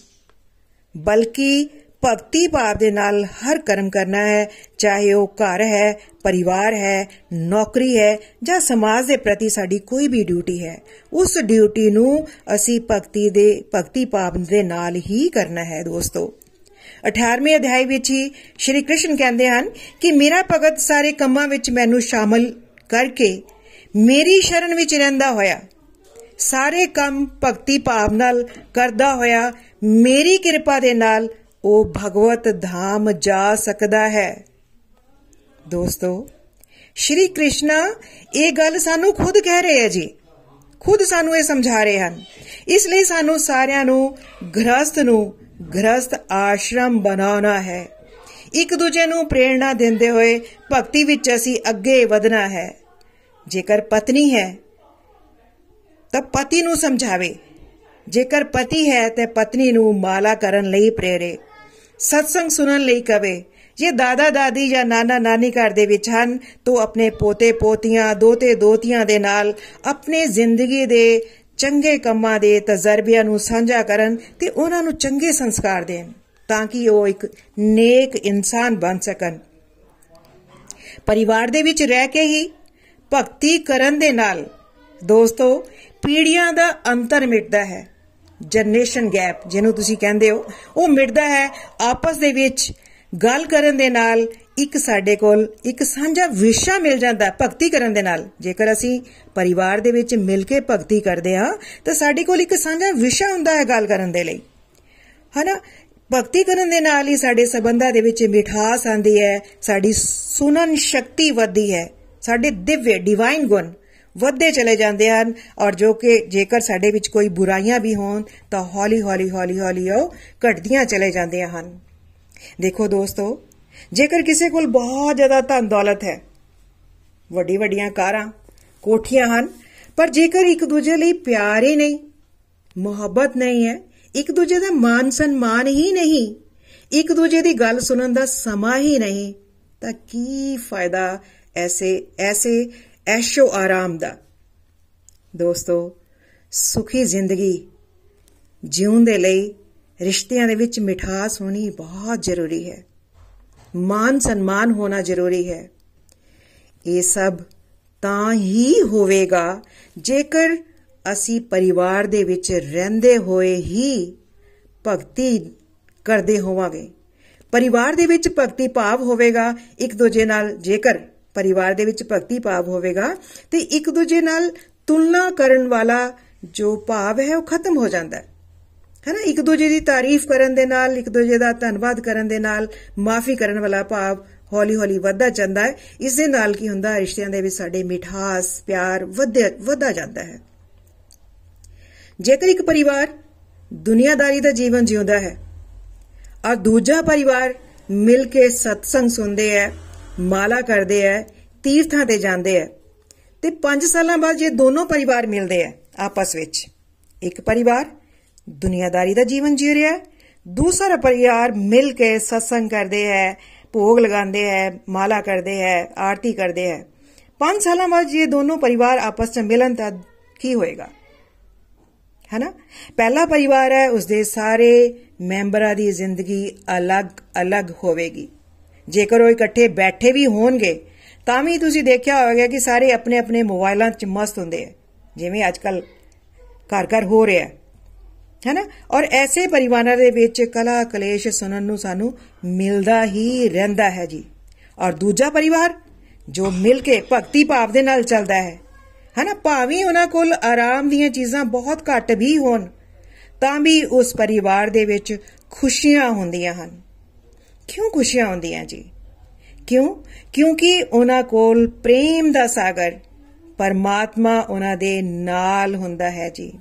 ਬਲਕਿ ਭਗਤੀ ਭਾਵ ਦੇ ਨਾਲ ਹਰ ਕਰਮ ਕਰਨਾ ਹੈ, ਚਾਹੇ ਉਹ ਘਰ ਹੈ, ਪਰਿਵਾਰ ਹੈ, ਨੌਕਰੀ ਹੈ ਜਾਂ ਸਮਾਜ ਦੇ ਪ੍ਰਤੀ ਸਾਡੀ ਕੋਈ ਵੀ ਡਿਊਟੀ ਹੈ, ਉਸ ਡਿਊਟੀ ਨੂੰ ਅਸੀਂ ਭਗਤੀ ਦੇ, ਭਗਤੀ ਭਾਵ ਦੇ ਨਾਲ ਹੀ ਕਰਨਾ ਹੈ ਦੋਸਤੋ। 18ਵੇਂ ਅਧਿਆਇ ਵਿੱਚ ਹੀ ਸ਼੍ਰੀ ਕ੍ਰਿਸ਼ਨ ਕਹਿੰਦੇ ਹਨ ਕਿ ਮੇਰਾ ਭਗਤ ਸਾਰੇ ਕੰਮਾਂ ਵਿੱਚ ਮੈਨੂੰ ਸ਼ਾਮਲ ਕਰਕੇ ਮੇਰੀ ਸ਼ਰਨ ਵਿੱਚ ਰਹਿੰਦਾ ਹੋਇਆ, ਸਾਰੇ ਕੰਮ ਭਗਤੀ ਭਾਵ ਨਾਲ ਕਰਦਾ ਹੋਇਆ, ਮੇਰੀ ਕਿਰਪਾ ਦੇ ਨਾਲ ਉਹ ਭਗਵਤ ਧਾਮ ਜਾ ਸਕਦਾ ਹੈ। ਦੋਸਤੋ, ਸ਼੍ਰੀ ਕ੍ਰਿਸ਼ਨਾ ਇਹ ਗੱਲ ਸਾਨੂੰ ਖੁਦ ਕਹਿ ਰਹੇ ਹੈ ਜੀ। ਖੁਦ ਸਾਨੂੰ ਇਹ ਸਮਝਾ ਰਹੇ ਹਨ। ਇਸ ਲਈ ਸਾਨੂੰ ਸਾਰਿਆਂ ਨੂੰ ਗ੍ਰਸਥ ਨੂੰ ਗ੍ਰਸਥ ਆਸ਼ਰਮ ਬਣਾਉਣਾ ਹੈ। ਇੱਕ ਦੂਜੇ ਨੂੰ ਪ੍ਰੇਰਣਾ ਦਿੰਦੇ ਹੋਏ ਭਗਤੀ ਵਿੱਚ ਅਸੀਂ ਅੱਗੇ ਵਧਣਾ ਹੈ। ਜੇਕਰ ਪਤਨੀ ਹੈ, ਤਾਂ ਪਤੀ ਨੂੰ ਸਮਝਾਵੇ। ਜੇਕਰ ਪਤੀ ਹੈ, ਤੇ ਪਤਨੀ ਨੂੰ ਮਾਲਾ ਕਰਨ ਲਈ ਪ੍ਰੇਰੇ। ਸਤਸੰਗ ਸੁਣਨ ਲਈ ਕਵੇ। ਜੇ ਦਾਦਾ, ਦਾਦੀ ਜਾਂ ਨਾਨਾ, ਨਾਨੀ ਘਰ ਦੇ ਵਿੱਚ ਹਨ, ਤਾਂ ਆਪਣੇ ਪੋਤੇ, ਪੋਤੀਆਂ, ਦੋਤੇ, ਦੋਤੀਆਂ ਦੇ ਨਾਲ ਆਪਣੇ ਜ਼ਿੰਦਗੀ ਦੇ ਚੰਗੇ ਕੰਮਾਂ ਦੇ ਤਜਰਬਿਆਂ ਨੂੰ ਸਾਂਝਾ ਕਰਨ ਤੇ ਉਹਨਾਂ ਨੂੰ ਚੰਗੇ ਸੰਸਕਾਰ ਦੇਣ, ਤਾਂ ਕਿ ਉਹ ਇੱਕ ਨੇਕ ਇਨਸਾਨ ਬਣ ਸਕਣ। ਪਰਿਵਾਰ ਦੇ ਵਿੱਚ ਰਹਿ ਕੇ ਹੀ ਭਗਤੀ ਕਰਨ ਦੇ ਨਾਲ ਦੋਸਤੋ, ਪੀੜ੍ਹੀਆਂ ਦਾ ਅੰਤਰ ਮਿਟਦਾ ਹੈ। ਜਨਰੇਸ਼ਨ ਗੈਪ ਜਿਹਨੂੰ ਤੁਸੀਂ ਕਹਿੰਦੇ ਹੋ, ਉਹ ਮਿਟਦਾ ਹੈ, ਆਪਸ ਦੇ ਵਿੱਚ ਗੱਲ ਕਰਨ ਦੇ ਨਾਲ ਇੱਕ ਸਾਡੇ ਕੋਲ ਇੱਕ ਸਾਂਝਾ ਵਿਸ਼ਾ ਮਿਲ ਜਾਂਦਾ ਭਗਤੀ ਕਰਨ ਦੇ ਨਾਲ। ਜੇਕਰ ਅਸੀਂ ਪਰਿਵਾਰ ਦੇ ਵਿੱਚ ਮਿਲ ਕੇ ਭਗਤੀ ਕਰਦੇ ਹਾਂ, ਤਾਂ ਸਾਡੇ ਕੋਲ ਇੱਕ ਸਾਂਝਾ ਵਿਸ਼ਾ ਹੁੰਦਾ ਹੈ ਗੱਲ ਕਰਨ ਦੇ ਲਈ। ਹਨਾ? ਭਗਤੀ ਕਰਨ ਦੇ ਨਾਲ ਹੀ ਸਾਡੇ ਸਬੰਧਾਂ ਦੇ ਵਿੱਚ ਮਿਠਾਸ ਆਂਦੀ ਹੈ, ਸਾਡੀ ਸੁਣਨ ਸ਼ਕਤੀ ਵਧਦੀ ਹੈ, ਸਾਡੇ ਦਿਵਯ ਡਿਵਾਈਨ ਗੁਣ। ਵੱਧਦੇ ਚਲੇ ਜਾਂਦੇ ਹਨ ਔਰ ਜੋ ਕਿ ਜੇਕਰ ਸਾਡੇ ਵਿੱਚ ਕੋਈ ਬੁਰਾਈਆਂ ਵੀ ਹੋਣ, ਤਾਂ ਹੌਲੀ ਹੌਲੀ ਹੌਲੀ ਹੌਲੀ ਉਹ ਘਟਦੀਆਂ ਚਲੇ ਜਾਂਦੀਆਂ ਹਨ। ਦੇਖੋ ਦੋਸਤੋ, ਜੇਕਰ ਕਿਸੇ ਕੋਲ ਬਹੁਤ ਜ਼ਿਆਦਾ ਧਨ ਦੌਲਤ ਹੈ, ਵੱਡੀ ਵੱਡੀਆਂ ਕਾਰਾਂ, ਕੋਠੀਆਂ ਹਨ, ਪਰ ਜੇਕਰ ਇੱਕ ਦੂਜੇ ਲਈ ਪਿਆਰ ਹੀ ਨਹੀਂ, ਮੁਹੱਬਤ ਨਹੀਂ ਹੈ, ਇੱਕ ਦੂਜੇ ਦਾ ਮਾਨ ਸਨਮਾਨ ਹੀ ਨਹੀਂ, ਇੱਕ ਦੂਜੇ ਦੀ ਗੱਲ ਸੁਣਨ ਦਾ ਸਮਾਂ ਹੀ ਨਹੀਂ, ਤਾਂ ਕੀ ਫਾਇਦਾ ਐਸੇ ਐਸੇ ਐਸ਼ੋ ਆਰਾਮ ਦਾ। ਦੋਸਤੋ, ਸੁਖੀ ਜ਼ਿੰਦਗੀ ਜਿਉਣ ਦੇ ਲਈ ਰਿਸ਼ਤਿਆਂ ਦੇ ਵਿੱਚ ਮਿਠਾਸ ਹੋਣੀ ਬਹੁਤ ਜ਼ਰੂਰੀ ਹੈ। ਮਾਨ ਸਨਮਾਨ ਹੋਣਾ ਜ਼ਰੂਰੀ ਹੈ। ਇਹ ਸਭ ਤਾਂ ਹੀ ਹੋਵੇਗਾ ਜੇਕਰ ਅਸੀਂ ਪਰਿਵਾਰ ਦੇ ਵਿੱਚ ਰਹਿੰਦੇ ਹੋਏ ਹੀ ਭਗਤੀ ਕਰਦੇ ਹੋਵਾਂਗੇ। ਪਰਿਵਾਰ ਦੇ ਵਿੱਚ ਭਗਤੀ ਭਾਵ ਹੋਵੇਗਾ ਇੱਕ ਦੂਜੇ ਨਾਲ ਜੇਕਰ ਪਰਿਵਾਰ ਦੇ ਵਿੱਚ ਭਗਤੀ ਭਾਵ ਹੋਵੇਗਾ ਤੇ ਇੱਕ ਦੂਜੇ ਨਾਲ ਤੁਲਨਾ ਕਰਨ ਵਾਲਾ ਜੋ ਭਾਵ ਹੈ ਉਹ ਖਤਮ ਹੋ ਜਾਂਦਾ ਹੈ। ਹੈਨਾ ਇੱਕ ਦੂਜੇ ਦੀ ਤਾਰੀਫ ਕਰਨ ਦੇ ਨਾਲ, ਇੱਕ ਦੂਜੇ ਦਾ ਧੰਨਵਾਦ ਕਰਨ ਦੇ ਨਾਲ ਮਾਫੀ ਕਰਨ ਵਾਲਾ ਭਾਵ ਹੌਲੀ ਹੌਲੀ ਵੱਧਦਾ ਜਾਂਦਾ ਹੈ। ਇਸ ਦੇ ਨਾਲ ਕੀ ਹੁੰਦਾ? ਰਿਸ਼ਤਿਆਂ ਦੇ ਵਿੱਚ ਸਾਡੇ ਮਿਠਾਸ, ਪਿਆਰ ਵੱਧਦਾ ਜਾਂਦਾ ਹੈ। ਜੇਕਰ ਇੱਕ ਪਰਿਵਾਰ ਦੁਨੀਆਦਾਰੀ ਦਾ ਜੀਵਨ ਜਿਉਂਦਾ ਹੈ, ਔਰ ਦੂਜਾ ਪਰਿਵਾਰ ਮਿਲ ਕੇ ਸਤਸੰਗ ਸੁਣਦੇ ਹੈ, ਮਾਲਾ ਕਰਦੇ ਹੈ ਤੀਰਥਾਂ ਤੇ ਜਾਂਦੇ ਹੈ ਤੇ 5 ਸਾਲਾਂ ਬਾਅਦ ਜੇ ਦੋਨੋਂ ਪਰਿਵਾਰ ਮਿਲਦੇ ਹੈ ਆਪਸ ਵਿੱਚ, ਇੱਕ ਪਰਿਵਾਰ ਦੁਨੀਆਦਾਰੀ ਦਾ ਜੀਵਨ ਜੀ ਰਿਹਾ ਹੈ ਦੂਸਰਾ ਪਰਿਵਾਰ ਮਿਲ ਕੇ ਸਤਸੰਗ ਕਰਦੇ ਹੈ ਭੋਗ ਲਗਾਉਂਦੇ ਹੈ ਮਾਲਾ ਕਰਦੇ ਹੈ ਆਰਤੀ ਕਰਦੇ ਹੈ 5 ਸਾਲਾਂ ਬਾਅਦ ਜੇ ਦੋਨੋਂ ਪਰਿਵਾਰ ਆਪਸ ਵਿੱਚ ਮਿਲਣ ਤਾਂ ਕੀ ਹੋਏਗਾ? ਹੈਨਾ? ਪਹਿਲਾ ਪਰਿਵਾਰ ਹੈ ਉਸ ਦੇ ਸਾਰੇ ਮੈਂਬਰਾਂ ਦੀ ਜ਼ਿੰਦਗੀ ਅਲੱਗ-ਅਲੱਗ ਹੋਵੇਗੀ। ਜੇਕਰ ਉਹ ਇਕੱਠੇ ਬੈਠੇ ਵੀ ਹੋਣਗੇ ਤਾਂ ਵੀ ਤੁਸੀਂ ਦੇਖਿਆ ਹੋਵੇਗਾ ਕਿ ਸਾਰੇ ਆਪਣੇ-ਆਪਣੇ ਮੋਬਾਈਲਾਂ 'ਚ ਮਸਤ ਹੁੰਦੇ ਆ। ਜਿਵੇਂ ਅੱਜਕੱਲ ਘਰ-ਘਰ ਹੋ ਰਿਹਾ। ਹੈ ਨਾ ਔਰ ਐਸੇ ਪਰਿਵਾਰਾਂ ਦੇ ਵਿੱਚ ਕਲਾ, ਕਲੇਸ਼ ਸੁਣਨ ਨੂੰ ਸਾਨੂੰ ਮਿਲਦਾ ਹੀ ਰਹਿੰਦਾ ਹੈ ਜੀ। ਔਰ ਦੂਜਾ ਪਰਿਵਾਰ ਜੋ ਮਿਲ ਕੇ ਭਗਤੀ ਭਾਵ ਦੇ ਨਾਲ ਚੱਲਦਾ ਹੈ। ਹਨਾ? ਭਾਵੇਂ ਉਹਨਾਂ ਕੋਲ ਆਰਾਮ ਦੀਆਂ ਚੀਜ਼ਾਂ ਬਹੁਤ ਘੱਟ ਵੀ ਹੋਣ, ਤਾਂ ਵੀ ਉਸ ਪਰਿਵਾਰ ਦੇ ਵਿੱਚ ਖੁਸ਼ੀਆਂ ਹੁੰਦੀਆਂ ਹਨ। ਕਿਉਂ ਖੁਸ਼ੀਆਂ ਹੁੰਦੀਆਂ ਜੀ? ਕਿਉਂ? ਕਿਉਂਕਿ ਉਹਨਾਂ ਕੋਲ ਪ੍ਰੇਮ ਦਾ ਸਾਗਰ, ਪਰਮਾਤਮਾ ਉਹਨਾਂ ਦੇ ਨਾਲ ਹੁੰਦਾ ਹੈ ਜੀ।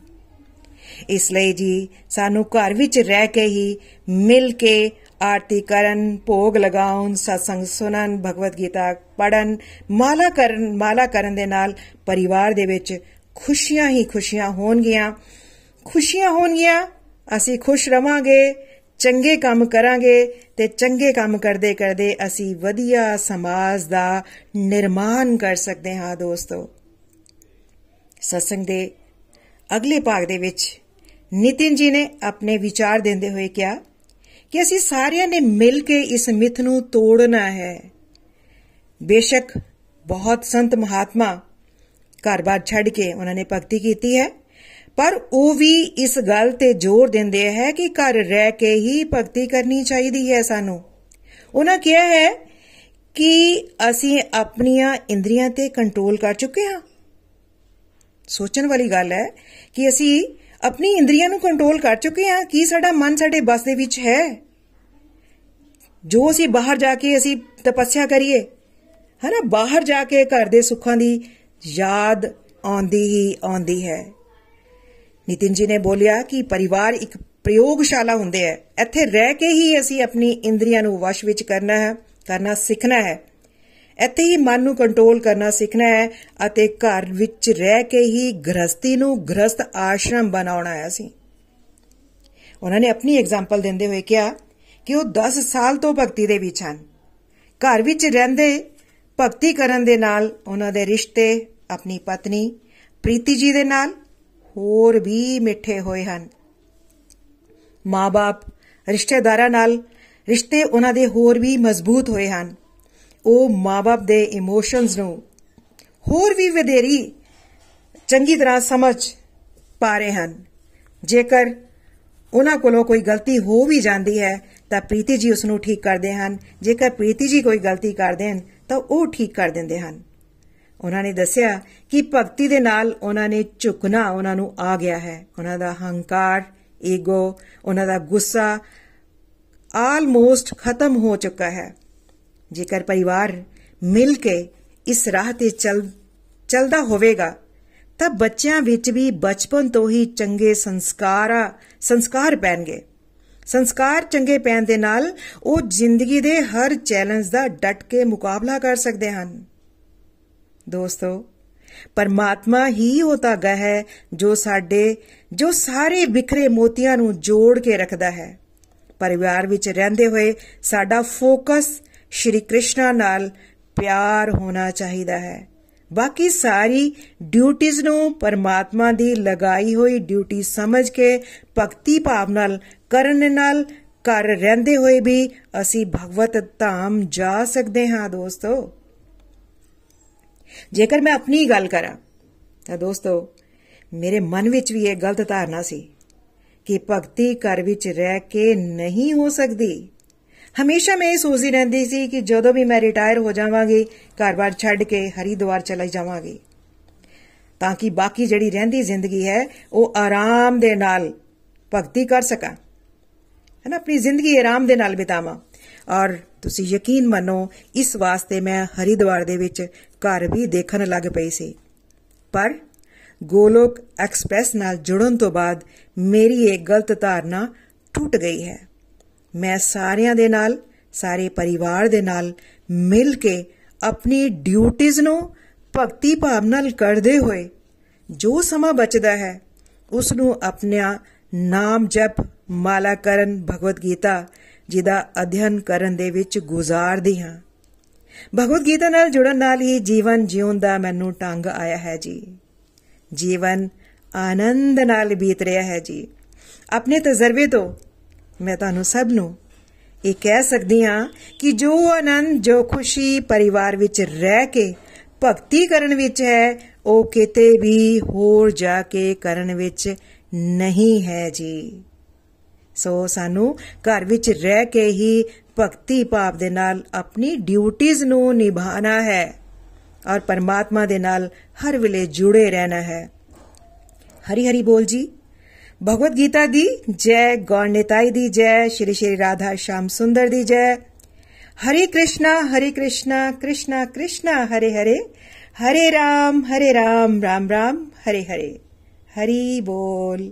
ਇਸ ਲਈ ਜੀ ਸਾਨੂੰ ਘਰ ਵਿੱਚ ਰਹਿ ਕੇ ਹੀ ਮਿਲ ਕੇ ਆਰਤੀ ਕਰਨ, ਭੋਗ ਲਗਾਉਣ, ਸਤਸੰਗ ਸੁਣਨ, ਭਗਵਦ ਗੀਤਾ ਪੜਨ ਮਾਲਾ ਕਰਨ ਮਾਲਾ ਕਰਨ ਦੇ ਨਾਲ ਪਰਿਵਾਰ ਦੇ ਵਿੱਚ ਖੁਸ਼ੀਆਂ ਹੀ ਖੁਸ਼ੀਆਂ ਹੋਣਗੀਆਂ। ਖੁਸ਼ੀਆਂ ਹੋਣਗੀਆਂ, ਅਸੀਂ ਖੁਸ਼ ਰਵਾਂਗੇ ਚੰਗੇ ਕੰਮ ਕਰਾਂਗੇ ਤੇ ਚੰਗੇ ਕੰਮ ਕਰਦੇ ਕਰਦੇ ਅਸੀਂ ਵਧੀਆ ਸਮਾਜ ਦਾ ਨਿਰਮਾਣ ਕਰ ਸਕਦੇ ਹਾਂ ਦੋਸਤੋ। ਸਤਸੰਗ ਦੇ ਅਗਲੇ ਭਾਗ ਦੇ ਵਿੱਚ ਨਿਤਿਨ ਜੀ ਨੇ ਆਪਣੇ ਵਿਚਾਰ ਦਿੰਦੇ ਹੋਏ ਕਿਹਾ ਕਿ ਅਸੀਂ ਸਾਰਿਆਂ ਨੇ ਮਿਲ ਕੇ ਇਸ ਮਿੱਥ ਨੂੰ ਤੋੜਨਾ ਹੈ। ਬੇਸ਼ੱਕ ਬਹੁਤ ਸੰਤ ਮਹਾਤਮਾ ਘਰ-ਬਾਰ ਛੱਡ ਕੇ ਉਹਨਾਂ ਨੇ ਭਗਤੀ ਕੀਤੀ ਹੈ। ਪਰ ਉਹ ਵੀ ਇਸ ਗੱਲ ਤੇ ਜ਼ੋਰ ਦਿੰਦੇ ਹੈ ਕਿ ਘਰ ਰਹਿ ਕੇ ਹੀ ਭਗਤੀ ਕਰਨੀ ਚਾਹੀਦੀ ਹੈ ਸਾਨੂੰ। ਉਹਨਾਂ ਕਿਹਾ ਹੈ ਕਿ ਅਸੀਂ ਆਪਣੀਆਂ ਇੰਦਰੀਆਂ ਤੇ ਕੰਟਰੋਲ ਕਰ ਚੁੱਕੇ ਹਾਂ। ਸੋਚਣ ਵਾਲੀ ਗੱਲ ਹੈ ਕਿ ਅਸੀਂ ਆਪਣੀ ਇੰਦਰੀਆਂ ਨੂੰ ਕੰਟਰੋਲ ਕਰ ਚੁੱਕੇ ਹਾਂ। ਕੀ ਸਾਡਾ ਮਨ ਸਾਡੇ ਬਸ ਦੇ ਵਿੱਚ ਹੈ? ਜੋ ਅਸੀਂ ਬਾਹਰ ਜਾ ਕੇ ਅਸੀਂ ਤਪੱਸਿਆ ਕਰੀਏ, ਹਨਾ? ਬਾਹਰ ਜਾ ਕੇ ਘਰ ਦੇ ਸੁੱਖਾਂ ਦੀ ਯਾਦ ਆਉਂਦੀ ਹੀ ਆਉਂਦੀ ਹੈ। ਨਿਤਿਨ ਜੀ ਨੇ ਬੋਲਿਆ ਕਿ ਪਰਿਵਾਰ ਇੱਕ ਪ੍ਰਯੋਗਸ਼ਾਲਾ ਹੁੰਦੇ ਹੈ ਇੱਥੇ ਰਹਿ ਕੇ ਹੀ ਅਸੀਂ ਆਪਣੀ ਇੰਦਰੀਆਂ ਨੂੰ ਵਸ਼ ਵਿੱਚ ਕਰਨਾ ਹੈ, ਕਰਨਾ ਸਿੱਖਣਾ ਹੈ। ਇੱਥੇ ਹੀ ਮਨ ਨੂੰ ਕੰਟਰੋਲ ਕਰਨਾ ਸਿੱਖਣਾ ਹੈ ਅਤੇ ਘਰ ਵਿੱਚ ਰਹਿ ਕੇ ਹੀ ਗ੍ਰਸਤੀ ਨੂੰ ਗ੍ਰਸਤ ਆਸ਼ਰਮ ਬਣਾਉਣਾ ਹੈ ਅਸੀਂ। ਉਹਨਾਂ ਨੇ ਆਪਣੀ ਐਗਜ਼ਾਮਪਲ ਦਿੰਦੇ ਹੋਏ ਕਿਹਾ ਕਿ ਉਹ 10 ਸਾਲ ਤੋਂ ਭਗਤੀ ਦੇ ਵਿੱਚ ਹਨ। ਘਰ ਵਿੱਚ ਰਹਿੰਦੇ, ਭਗਤੀ ਕਰਨ ਦੇ ਨਾਲ ਉਹਨਾਂ ਦੇ ਰਿਸ਼ਤੇ, ਆਪਣੀ ਪਤਨੀ, ਪ੍ਰੀਤੀ ਜੀ ਦੇ ਨਾਲ ਹੋਰ ਵੀ ਮਿੱਠੇ ਹੋਏ ਹਨ। ਮਾਪੇ ਰਿਸ਼ਤੇਦਾਰਾਂ ਨਾਲ ਰਿਸ਼ਤੇ ਉਹਨਾਂ ਦੇ ਹੋਰ ਵੀ ਮਜ਼ਬੂਤ ਹੋਏ ਹਨ। ਉਹ ਮਾਪੇ ਦੇ ਇਮੋਸ਼ਨਸ ਨੂੰ ਹੋਰ ਵੀ ਵਧੇਰੀ ਚੰਗੀ ਤਰ੍ਹਾਂ ਸਮਝ ਪਾ ਰਹੇ ਹਨ। ਜੇਕਰ ਉਹਨਾਂ ਕੋਲੋਂ ਕੋਈ ਗਲਤੀ ਹੋ ਵੀ ਜਾਂਦੀ ਹੈ, ਤਾਂ ਪ੍ਰੀਤੀ ਜੀ ਉਸ ਨੂੰ ਠੀਕ ਕਰਦੇ ਹਨ। ਜੇਕਰ ਪ੍ਰੀਤੀ ਜੀ ਕੋਈ ਗਲਤੀ ਕਰ ਦੇਣ, ਤਾਂ ਉਹ ਠੀਕ ਕਰ ਦਿੰਦੇ ਹਨ। ਉਹਨਾਂ ਨੇ ਦੱਸਿਆ ਕਿ ਭਗਤੀ ਦੇ ਨਾਲ ਉਹਨਾਂ ਨੇ ਝੁਕਣਾ ਉਹਨਾਂ ਨੂੰ ਆ ਗਿਆ ਹੈ। ਉਹਨਾਂ ਦਾ ਹੰਕਾਰ ਈਗੋ ਉਹਨਾਂ ਦਾ ਗੁੱਸਾ ਆਲਮੋਸਟ ਖਤਮ ਹੋ ਚੁੱਕਾ ਹੈ। ਜੇਕਰ ਪਰਿਵਾਰ ਮਿਲ ਕੇ ਇਸ ਰਾਹ ਤੇ ਚੱਲ, ਚੱਲਦਾ ਹੋਵੇਗਾ, ਤਾਂ ਬੱਚਿਆਂ ਵਿੱਚ ਵੀ ਬਚਪਨ ਤੋਂ ਹੀ ਚੰਗੇ ਸੰਸਕਾਰਾ, ਸੰਸਕਾਰ ਪੈਣਗੇ। ਸੰਸਕਾਰ ਚੰਗੇ ਪੈਣ ਦੇ ਨਾਲ ਉਹ ਜ਼ਿੰਦਗੀ ਦੇ ਹਰ ਚੈਲੰਜ ਦਾ ਡਟ ਕੇ ਮੁਕਾਬਲਾ ਕਰ ਸਕਦੇ ਹਨ। ਦੋਸਤੋ, ਪਰਮਾਤਮਾ ਹੀ ਉਹ ਧਾਗਾ ਹੈ ਜੋ ਸਾਡੇ, ਜੋ ਸਾਰੇ ਵਿਖਰੇ ਮੋਤੀਆਂ ਨੂੰ ਜੋੜ ਕੇ ਰੱਖਦਾ ਹੈ। ਪਰਿਵਾਰ ਵਿੱਚ ਰਹਿੰਦੇ ਹੋਏ ਸਾਡਾ ਫੋਕਸ ਸ਼੍ਰੀ ਕ੍ਰਿਸ਼ਨਾ ਨਾਲ ਪਿਆਰ ਹੋਣਾ ਚਾਹੀਦਾ ਹੈ। ਬਾਕੀ ਸਾਰੀ ਡਿਊਟੀਆਂ ਨੂੰ ਪਰਮਾਤਮਾ ਦੀ ਲਗਾਈ ਹੋਈ ਡਿਊਟੀ ਸਮਝ ਕੇ ਭਗਤੀ ਭਾਵ ਨਾਲ, ਕਰਨ ਨਾਲ ਕਰ ਰਹਿੰਦੇ ਹੋਏ ਵੀ ਅਸੀਂ ਭਗਵਤ ਧਾਮ ਜਾ ਸਕਦੇ ਹਾਂ ਦੋਸਤੋ। ਜੇਕਰ ਮੈਂ ਆਪਣੀ ਗੱਲ ਕਰਾਂ, ਤਾਂ ਦੋਸਤੋ, ਮੇਰੇ ਮਨ ਵਿੱਚ ਵੀ ਇਹ ਗਲਤ ਧਾਰਨਾ ਸੀ ਕਿ ਭਗਤੀ ਘਰ ਵਿੱਚ ਰਹਿ ਕੇ ਨਹੀਂ ਹੋ ਸਕਦੀ। ਹਮੇਸ਼ਾ ਮੈਂ ਇਹ ਸੋਚਦੀ ਰਹਿੰਦੀ ਸੀ ਕਿ ਜਦੋਂ ਵੀ ਮੈਂ ਰਿਟਾਇਰ ਹੋ ਜਾਵਾਂਗੀ, ਘਰ-ਬਾਰ ਛੱਡ ਕੇ ਹਰੀਦੁਆਰ ਚਲਾ ਜਾਵਾਂਗੀ। ਤਾਂ ਕਿ ਬਾਕੀ ਜਿਹੜੀ ਰਹਿੰਦੀ ਜ਼ਿੰਦਗੀ ਹੈ, ਉਹ ਆਰਾਮ ਦੇ ਨਾਲ ਭਗਤੀ ਕਰ ਸਕਾਂ। ਹੈ ਨਾ ਆਪਣੀ ਜ਼ਿੰਦਗੀ ਆਰਾਮ ਦੇ ਨਾਲ ਬਿਤਾਵਾਂ। ਔਰ ਤੁਸੀਂ ਯਕੀਨ ਮੰਨੋ, ਇਸ ਵਾਸਤੇ ਮੈਂ ਹਰੀਦਵਾਰ ਦੇ ਵਿੱਚ ਘਰ ਵੀ ਦੇਖਣ ਲੱਗ ਪਈ ਸੀ। ਪਰ ਗੋਲੋਕ ਐਕਸਪ੍ਰੈਸ ਨਾਲ ਜੁੜਨ ਤੋਂ ਬਾਅਦ ਮੇਰੀ ਇਹ ਗਲਤ ਧਾਰਨਾ ਟੁੱਟ ਗਈ ਹੈ। ਮੈਂ ਸਾਰਿਆਂ ਦੇ ਨਾਲ, ਸਾਰੇ ਪਰਿਵਾਰ ਦੇ ਨਾਲ ਮਿਲ ਕੇ ਆਪਣੀ ਡਿਊਟੀਆਂ ਨੂੰ ਭਗਤੀ ਭਾਵ ਨਾਲ ਕਰਦੇ ਹੋਏ ਜੋ ਸਮਾਂ ਬਚਦਾ ਹੈ ਉਸ ਨੂੰ ਆਪਣਾ ਨਾਮ ਜਪ ਮਾਲਾ ਕਰਨ ਭਗਵਦ ਗੀਤਾ ਜਿਹਦਾ ਅਧਿਐਨ ਕਰਨ ਦੇ ਵਿੱਚ ਗੁਜ਼ਾਰਦੀ ਹਾਂ। ਭਗਵਦ ਗੀਤਾ ਨਾਲ ਜੁੜਨ ਨਾਲ ਹੀ ਜੀਵਨ ਜਿਉਣ ਦਾ ਮੈਨੂੰ ਟੰਗ ਆਇਆ ਹੈ ਜੀ। ਜੀਵਨ ਆਨੰਦ ਨਾਲ ਬੀਤ ਰਿਹਾ ਹੈ ਜੀ। ਆਪਣੇ ਤਜਰਬੇ ਤੋਂ ਮੈਂ ਤੁਹਾਨੂੰ ਸਭ ਨੂੰ ਇਹ ਕਹਿ ਸਕਦੀ ਹਾਂ ਕਿ ਜੋ ਆਨੰਦ, ਜੋ ਖੁਸ਼ੀ ਪਰਿਵਾਰ ਵਿੱਚ ਰਹਿ ਕੇ ਭਗਤੀ ਕਰਨ ਵਿੱਚ ਹੈ, ਉਹ ਕਿਤੇ ਵੀ ਹੋਰ ਜਾ ਕੇ ਕਰਨ ਵਿੱਚ ਨਹੀਂ ਹੈ ਜੀ। ਸੋ ਸਾਨੂੰ ਘਰ ਵਿੱਚ ਰਹਿ ਕੇ ਹੀ ਭਗਤੀ ਭਾਵ ਦੇ ਨਾਲ ਆਪਣੀ ਡਿਊਟੀਆਂ ਨੂੰ ਨਿਭਾਣਾ ਹੈ ਔਰ ਪਰਮਾਤਮਾ ਦੇ ਨਾਲ ਹਰ ਵੇਲੇ ਜੁੜੇ ਰਹਿਣਾ ਹੈ। ਹਰੀ ਹਰੀ ਬੋਲ ਜੀ। ਭਗਵਦ ਗੀਤਾ ਦੀ ਜੈ, ਗੌਰ ਨਿਤਾਈ ਦੀ ਜੈ, ਸ਼੍ਰੀ ਸ਼੍ਰੀ ਰਾਧਾ ਸ਼ਾਮ ਸੁੰਦਰ ਦੀ ਜੈ। ਹਰੇ ਕ੍ਰਿਸ਼ਨਾ ਹਰੇ ਕ੍ਰਿਸ਼ਨਾ ਕ੍ਰਿਸ਼ਨਾ ਕ੍ਰਿਸ਼ਨਾ, ਹਰੇ ਹਰੇ। ਹਰੇ ਰਾਮ ਹਰੇ ਰਾਮ ਰਾਮ ਰਾਮ, ਹਰੇ ਹਰੇ। ਹਰੀ ਬੋਲ।